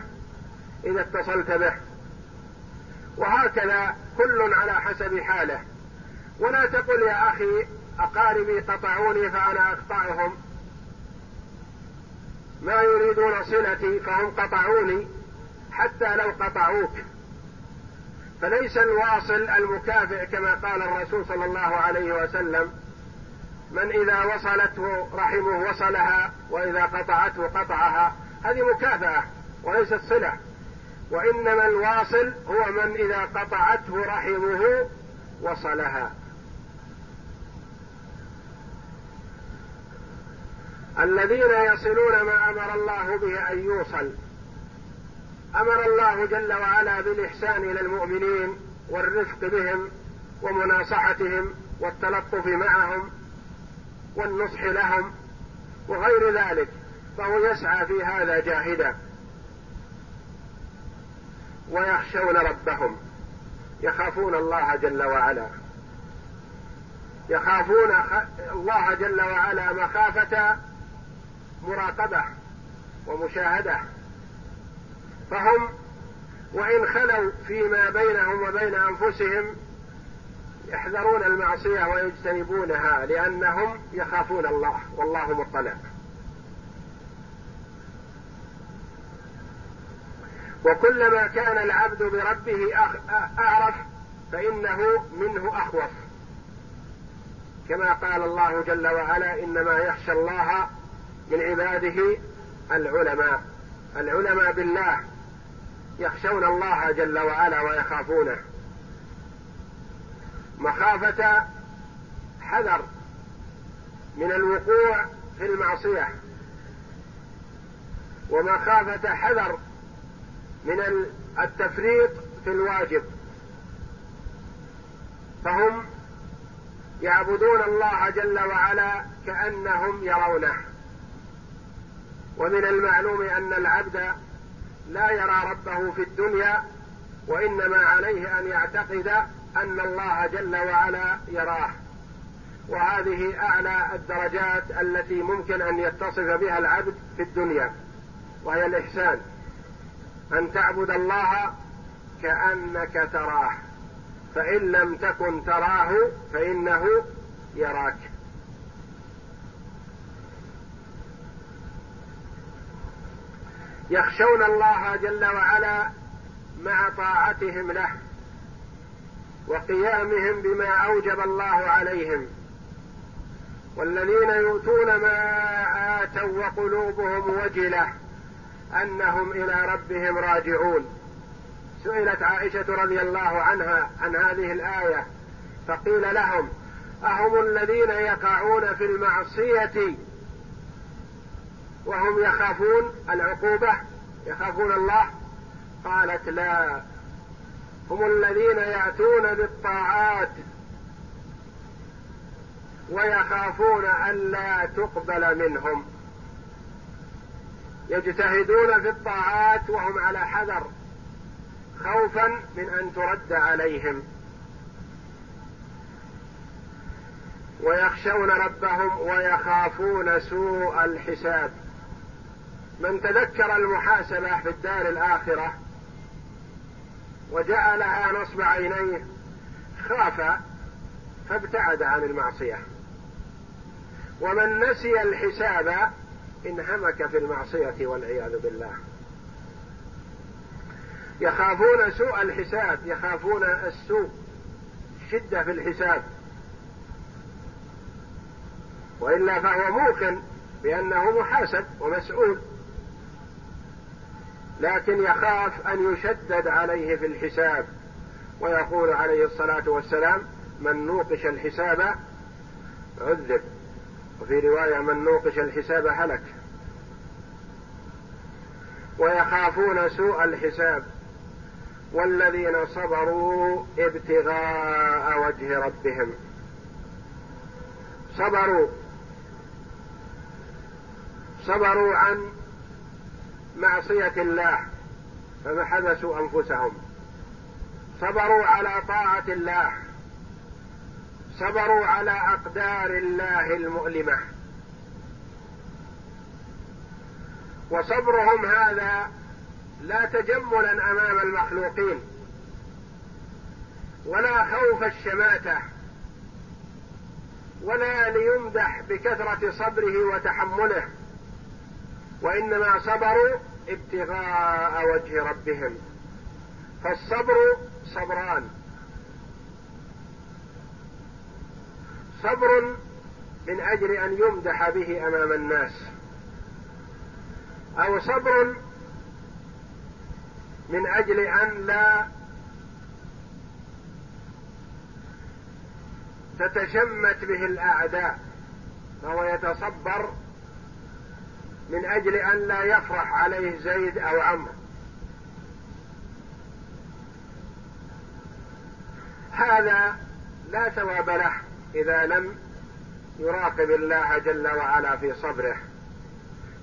إذا اتصلت به. وهكذا كل على حسب حاله. ولا تقل يا أخي أقاربي قطعوني فأنا أقطعهم. ما يريدون صلتي فهم قطعوني حتى لو قطعوك. فليس الواصل المكافئ كما قال الرسول صلى الله عليه وسلم من إذا وصلته رحمه وصلها وإذا قطعته قطعها. هذه مكافأة وليست صلة. وإنما الواصل هو من إذا قطعته رحمه وصلها. الذين يصلون ما أمر الله به أن يوصل. أمر الله جل وعلا بالإحسان إلى المؤمنين والرفق بهم ومناصحتهم والتلطف معهم والنصح لهم وغير ذلك. فهو يسعى في هذا جاهدا. ويخشون ربهم. يخافون الله جل وعلا. يخافون الله جل وعلا مخافة مراقبة ومشاهدة. فهم وإن خلوا فيما بينهم وبين أنفسهم يحذرون المعصية ويجتنبونها لأنهم يخافون الله. والله مطلع. وكلما كان العبد بربه أعرف فإنه منه أخوف. كما قال الله جل وعلا إنما يخشى الله من عباده العلماء. العلماء بالله يخشون الله جل وعلا ويخافونه. مخافة حذر من الوقوع في المعصية. ومخافة حذر من التفريط في الواجب. فهم يعبدون الله جل وعلا كأنهم يرونه. ومن المعلوم أن العبد لا يرى ربه في الدنيا وإنما عليه أن يعتقد أن الله جل وعلا يراه. وهذه أعلى الدرجات التي ممكن أن يتصف بها العبد في الدنيا وهي الإحسان. أن تعبد الله كأنك تراه. فإن لم تكن تراه فإنه يراك. يخشون الله جل وعلا مع طاعتهم له وقيامهم بما أوجب الله عليهم. والذين يؤتون ما آتوا وقلوبهم وجلة. أنهم إلى ربهم راجعون. سئلت عائشة رضي الله عنها عن هذه الآية فقيل لهم أهم الذين يقعون في المعصية وهم يخافون العقوبة؟ يخافون الله؟ قالت لا. هم الذين يأتون بالطاعات ويخافون ألا تقبل منهم. يجتهدون في الطاعات وهم على حذر خوفا من أن ترد عليهم. ويخشون ربهم ويخافون سوء الحساب. من تذكر المحاسبة في الدار الآخرة وجعلها نصب عينيه خاف فابتعد عن المعصية. ومن نسي الحساب انهمك في المعصية والعياذ بالله. يخافون سوء الحساب يخافون السوء شدة في الحساب. وإلا فهو موقن بأنه محاسب ومسؤول. لكن يخاف أن يشدد عليه في الحساب. ويقول عليه الصلاة والسلام من نوقش الحساب عذب. وفي رواية من نوقش الحساب هلك. ويخافون سوء الحساب والذين صبروا ابتغاء وجه ربهم. صبروا. صبروا عن معصية الله فحبسوا أنفسهم. صبروا على طاعة الله. صبروا على أقدار الله المؤلمة. وصبرهم هذا لا تجملا أمام المخلوقين ولا خوف الشماتة ولا ليمدح بكثرة صبره وتحمله وإنما صبروا ابتغاء وجه ربهم. فالصبر صبران. صبر من أجل أن يمدح به أمام الناس. أو صبر من أجل أن لا تتشمت به الأعداء فهو يتصبر من أجل أن لا يفرح عليه زيد أو عمرو. هذا لا ثواب له إذا لم يراقب الله جل وعلا في صبره.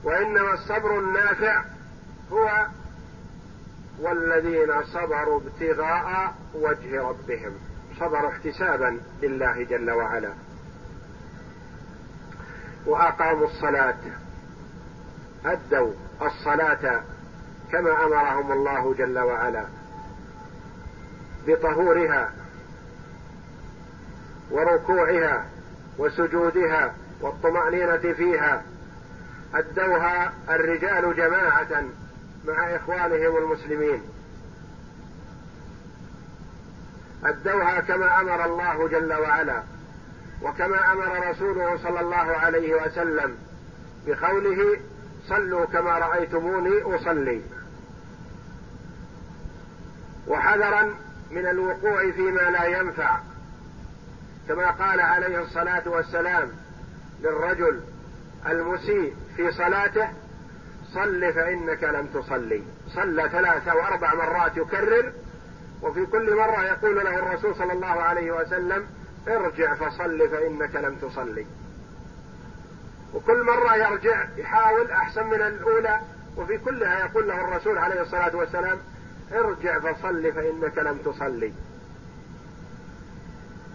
وإنما الصبر النافع هو والذين صبروا ابتغاء وجه ربهم. صبروا احتسابا لله جل وعلا. وأقاموا الصلاة. أدوا الصلاة كما أمرهم الله جل وعلا. بطهورها وركوعها وسجودها والطمأنينة فيها أدوها الرجال جماعة مع إخوانهم المسلمين. أدوها كما أمر الله جل وعلا وكما أمر رسوله صلى الله عليه وسلم بقوله صلوا كما رأيتموني أصلي. وحذرا من الوقوع فيما لا ينفع كما قال عليه الصلاة والسلام للرجل المسيء في صلاته صل فإنك لم تصلي. صلى ثلاث أو أربع مرات يكرر وفي كل مرة يقول له الرسول صلى الله عليه وسلم ارجع فصل فإنك لم تصلي. وكل مرة يرجع يحاول أحسن من الأولى وفي كلها يقول له الرسول عليه الصلاة والسلام ارجع فصل فإنك لم تصلي.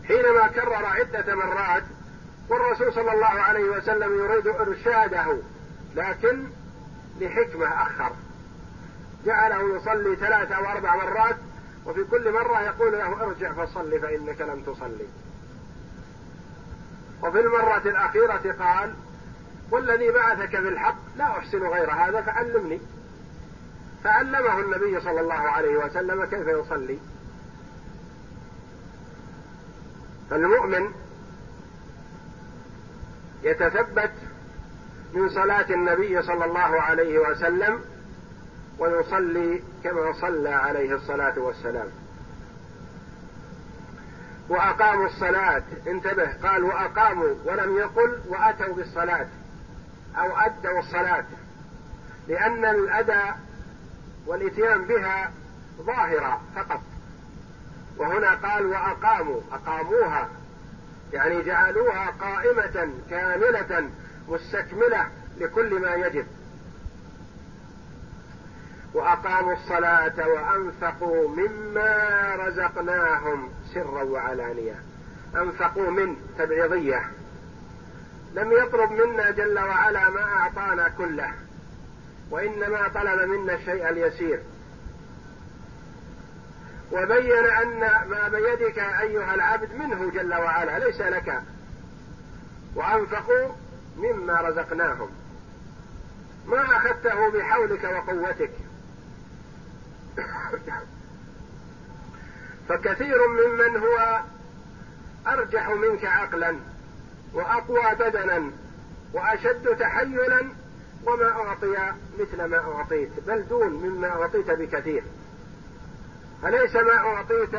حينما كرر عدة مرات والرسول صلى الله عليه وسلم يريد إرشاده لكن لحكمة أخر. جعله يصلي ثلاث أو أربع مرات وفي كل مرة يقول له ارجع فصل فإنك لم تصلي. وفي المرة الأخيرة قال والذي بعثك بالحق لا أحسن غير هذا فعلمني فعلمه النبي صلى الله عليه وسلم كيف يصلي. فالمؤمن يتثبت من صلاة النبي صلى الله عليه وسلم ويصلي كما صلى عليه الصلاة والسلام. وأقاموا الصلاة. انتبه قال وأقاموا ولم يقل وأتوا بالصلاة أو أدوا الصلاة لأن الأداء والإتيان بها ظاهرة فقط. وهنا قال وأقاموا أقاموها. يعني جعلوها قائمة كاملة مستكملة لكل ما يجب. وأقاموا الصلاة وأنفقوا مما رزقناهم سرا وعلانية. أنفقوا من تبعيضية. لم يطلب منا جل وعلا ما أعطانا كله وإنما طلب منا الشيء اليسير وبين أن ما بيدك أيها العبد منه جل وعلا ليس لك. وأنفقوا مما رزقناهم. ما أخذته بحولك وقوتك. فكثير ممن هو أرجح منك عقلا وأقوى بدنا وأشد تحيلا وما أعطي مثل ما أعطيت بل دون مما أعطيت بكثير. أليس ما أعطيت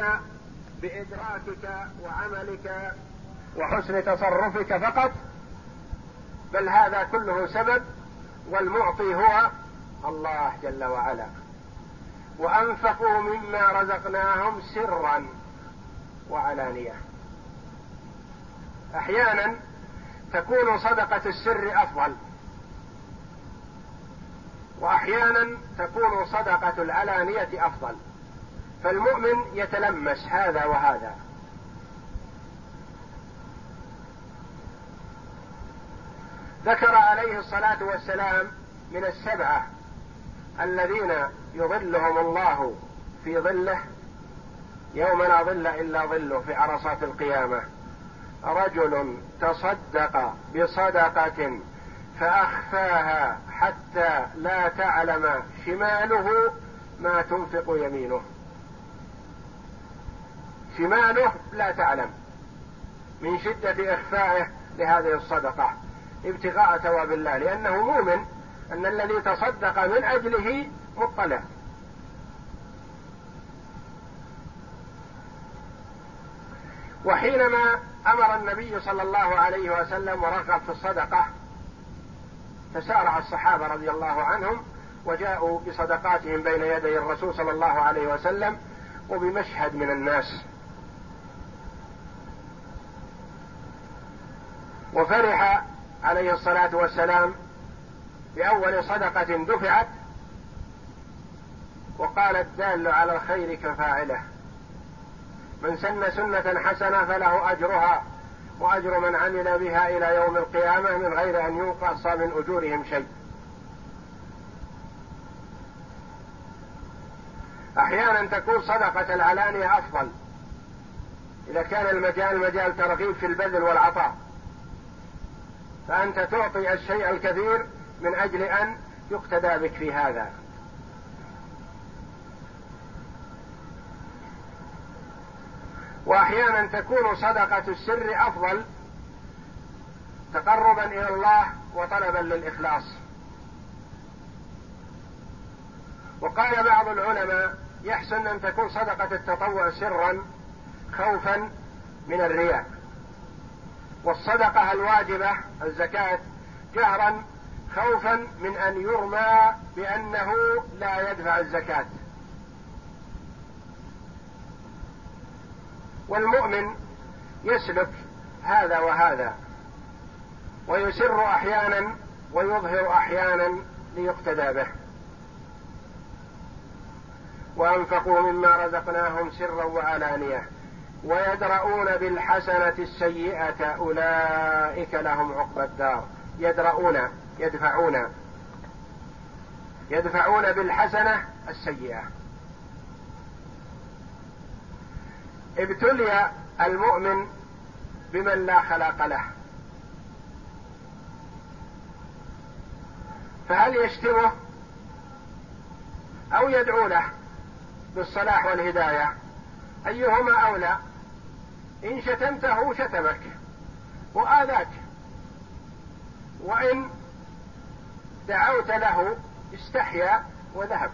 بإدراكك وعملك وحسن تصرفك فقط بل هذا كله سبب والمعطي هو الله جل وعلا. وأنفقوا مما رزقناهم سرا وعلانية. أحيانا تكون صدقة السر أفضل. وأحيانا تكون صدقة العلانية أفضل. فالمؤمن يتلمس هذا وهذا. ذكر عليه الصلاة والسلام من السبعة الذين يظلهم الله في ظله يوم لا ظل إلا ظله في عرصات القيامة. رجل تصدق بصدقة فأخفاها حتى لا تعلم شماله ما تنفق يمينه. شماله لا تعلم. من شدة إخفائه لهذه الصدقة ابتغاء ثواب الله لأنه مؤمن أن الذي تصدق من أجله مطلع. وحينما أمر النبي صلى الله عليه وسلم ورغب في الصدقة تسارع الصحابة رضي الله عنهم وجاءوا بصدقاتهم بين يدي الرسول صلى الله عليه وسلم وبمشهد من الناس. وفرح عليه الصلاة والسلام بأول صدقة دفعت وقال الدال على الخير كفاعله. من سن سنة حسنة فله أجرها وأجر من عمل بها إلى يوم القيامة من غير أن ينقص من أجورهم شيء. أحيانا تكون صدقة العلانية أفضل. إذا كان المجال مجال ترغيب في البذل والعطاء. فأنت تعطي الشيء الكثير من أجل أن يقتدى بك في هذا. وأحيانا تكون صدقة السر أفضل تقربا إلى الله وطلبا للإخلاص. وقال بعض العلماء يحسن أن تكون صدقة التطوع سرا خوفا من الرياء. والصدقة الواجبة الزكاة جهرا خوفا من أن يرمى بأنه لا يدفع الزكاة. والمؤمن يسلك هذا وهذا ويسر أحيانا ويظهر أحيانا ليقتدى به. وأنفقوا مما رزقناهم سرا وعلانية. ويدرؤون بالحسنة السيئة أولئك لهم عقبى الدار. يدرؤون يدفعون يدفعون بالحسنة السيئة. ابتلي المؤمن بمن لا خلاق له. فهل يشتمه أو يدعو له بالصلاح والهداية؟ أيهما أولى؟ إن شتمته شتمك وآذاك. وإن دعوت له استحيا وذهب.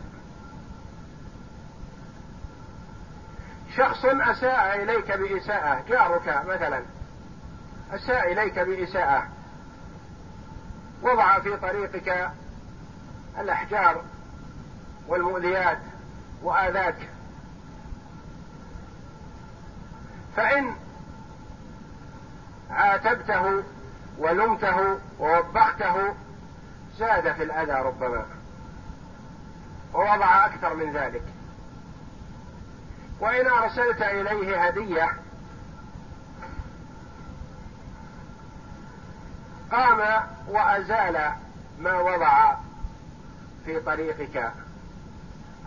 شخص أساء إليك بإساءة جارك مثلا أساء إليك بإساءة. وضع في طريقك الأحجار والمؤذيات وآذاك. فإن عاتبته ولمته ووبخته زاد في الأذى ربما. ووضع أكثر من ذلك. وإن أرسلت إليه هدية قام وأزال ما وضع في طريقك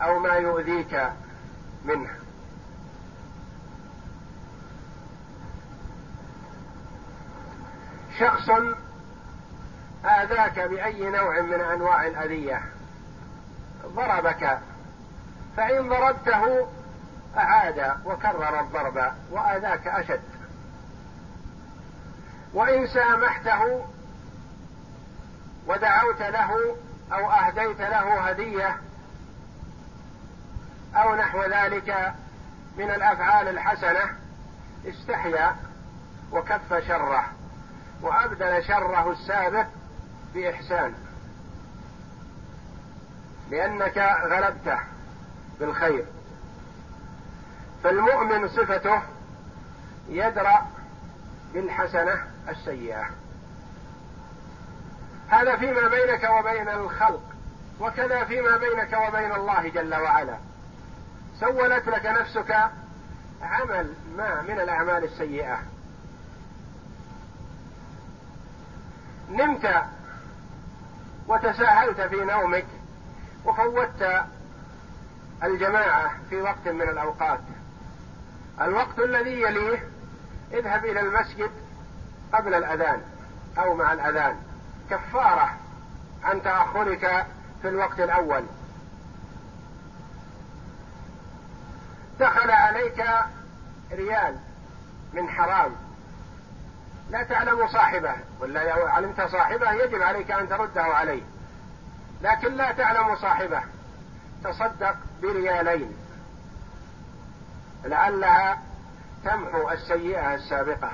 أو ما يؤذيك منه. شخص آذاك بأي نوع من أنواع الأذية؟ ضربك. فإن ضربته أعاد وكرر الضرب وآذاك أشد. وإن سامحته ودعوت له أو أهديت له هدية أو نحو ذلك من الأفعال الحسنة استحيا وكف شره. وأبدل شره السابق بإحسان لأنك غلبته بالخير. فالمؤمن صفته يدرأ بالحسنة السيئة. هذا فيما بينك وبين الخلق وكذا فيما بينك وبين الله جل وعلا. سولت لك نفسك عمل ما من الأعمال السيئة. نمت وتساهلت في نومك وفوتت الجماعة في وقت من الأوقات. الوقت الذي يليه اذهب إلى المسجد قبل الأذان أو مع الأذان. كفارة عن تأخرك في الوقت الأول. دخل عليك ريال من حرام. لا تعلم صاحبه ولا لو علمت صاحبه يجب عليك أن ترده عليه. لكن لا تعلم صاحبه. تصدق بريالين. لعلها تمحو السيئة السابقة.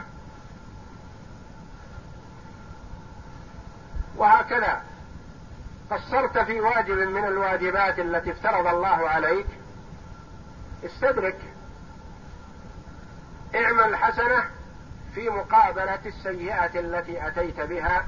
وهكذا قصرت في واجب من الواجبات التي افترض الله عليك. استدرك. اعمل حسنة في مقابلة السيئة التي أتيت بها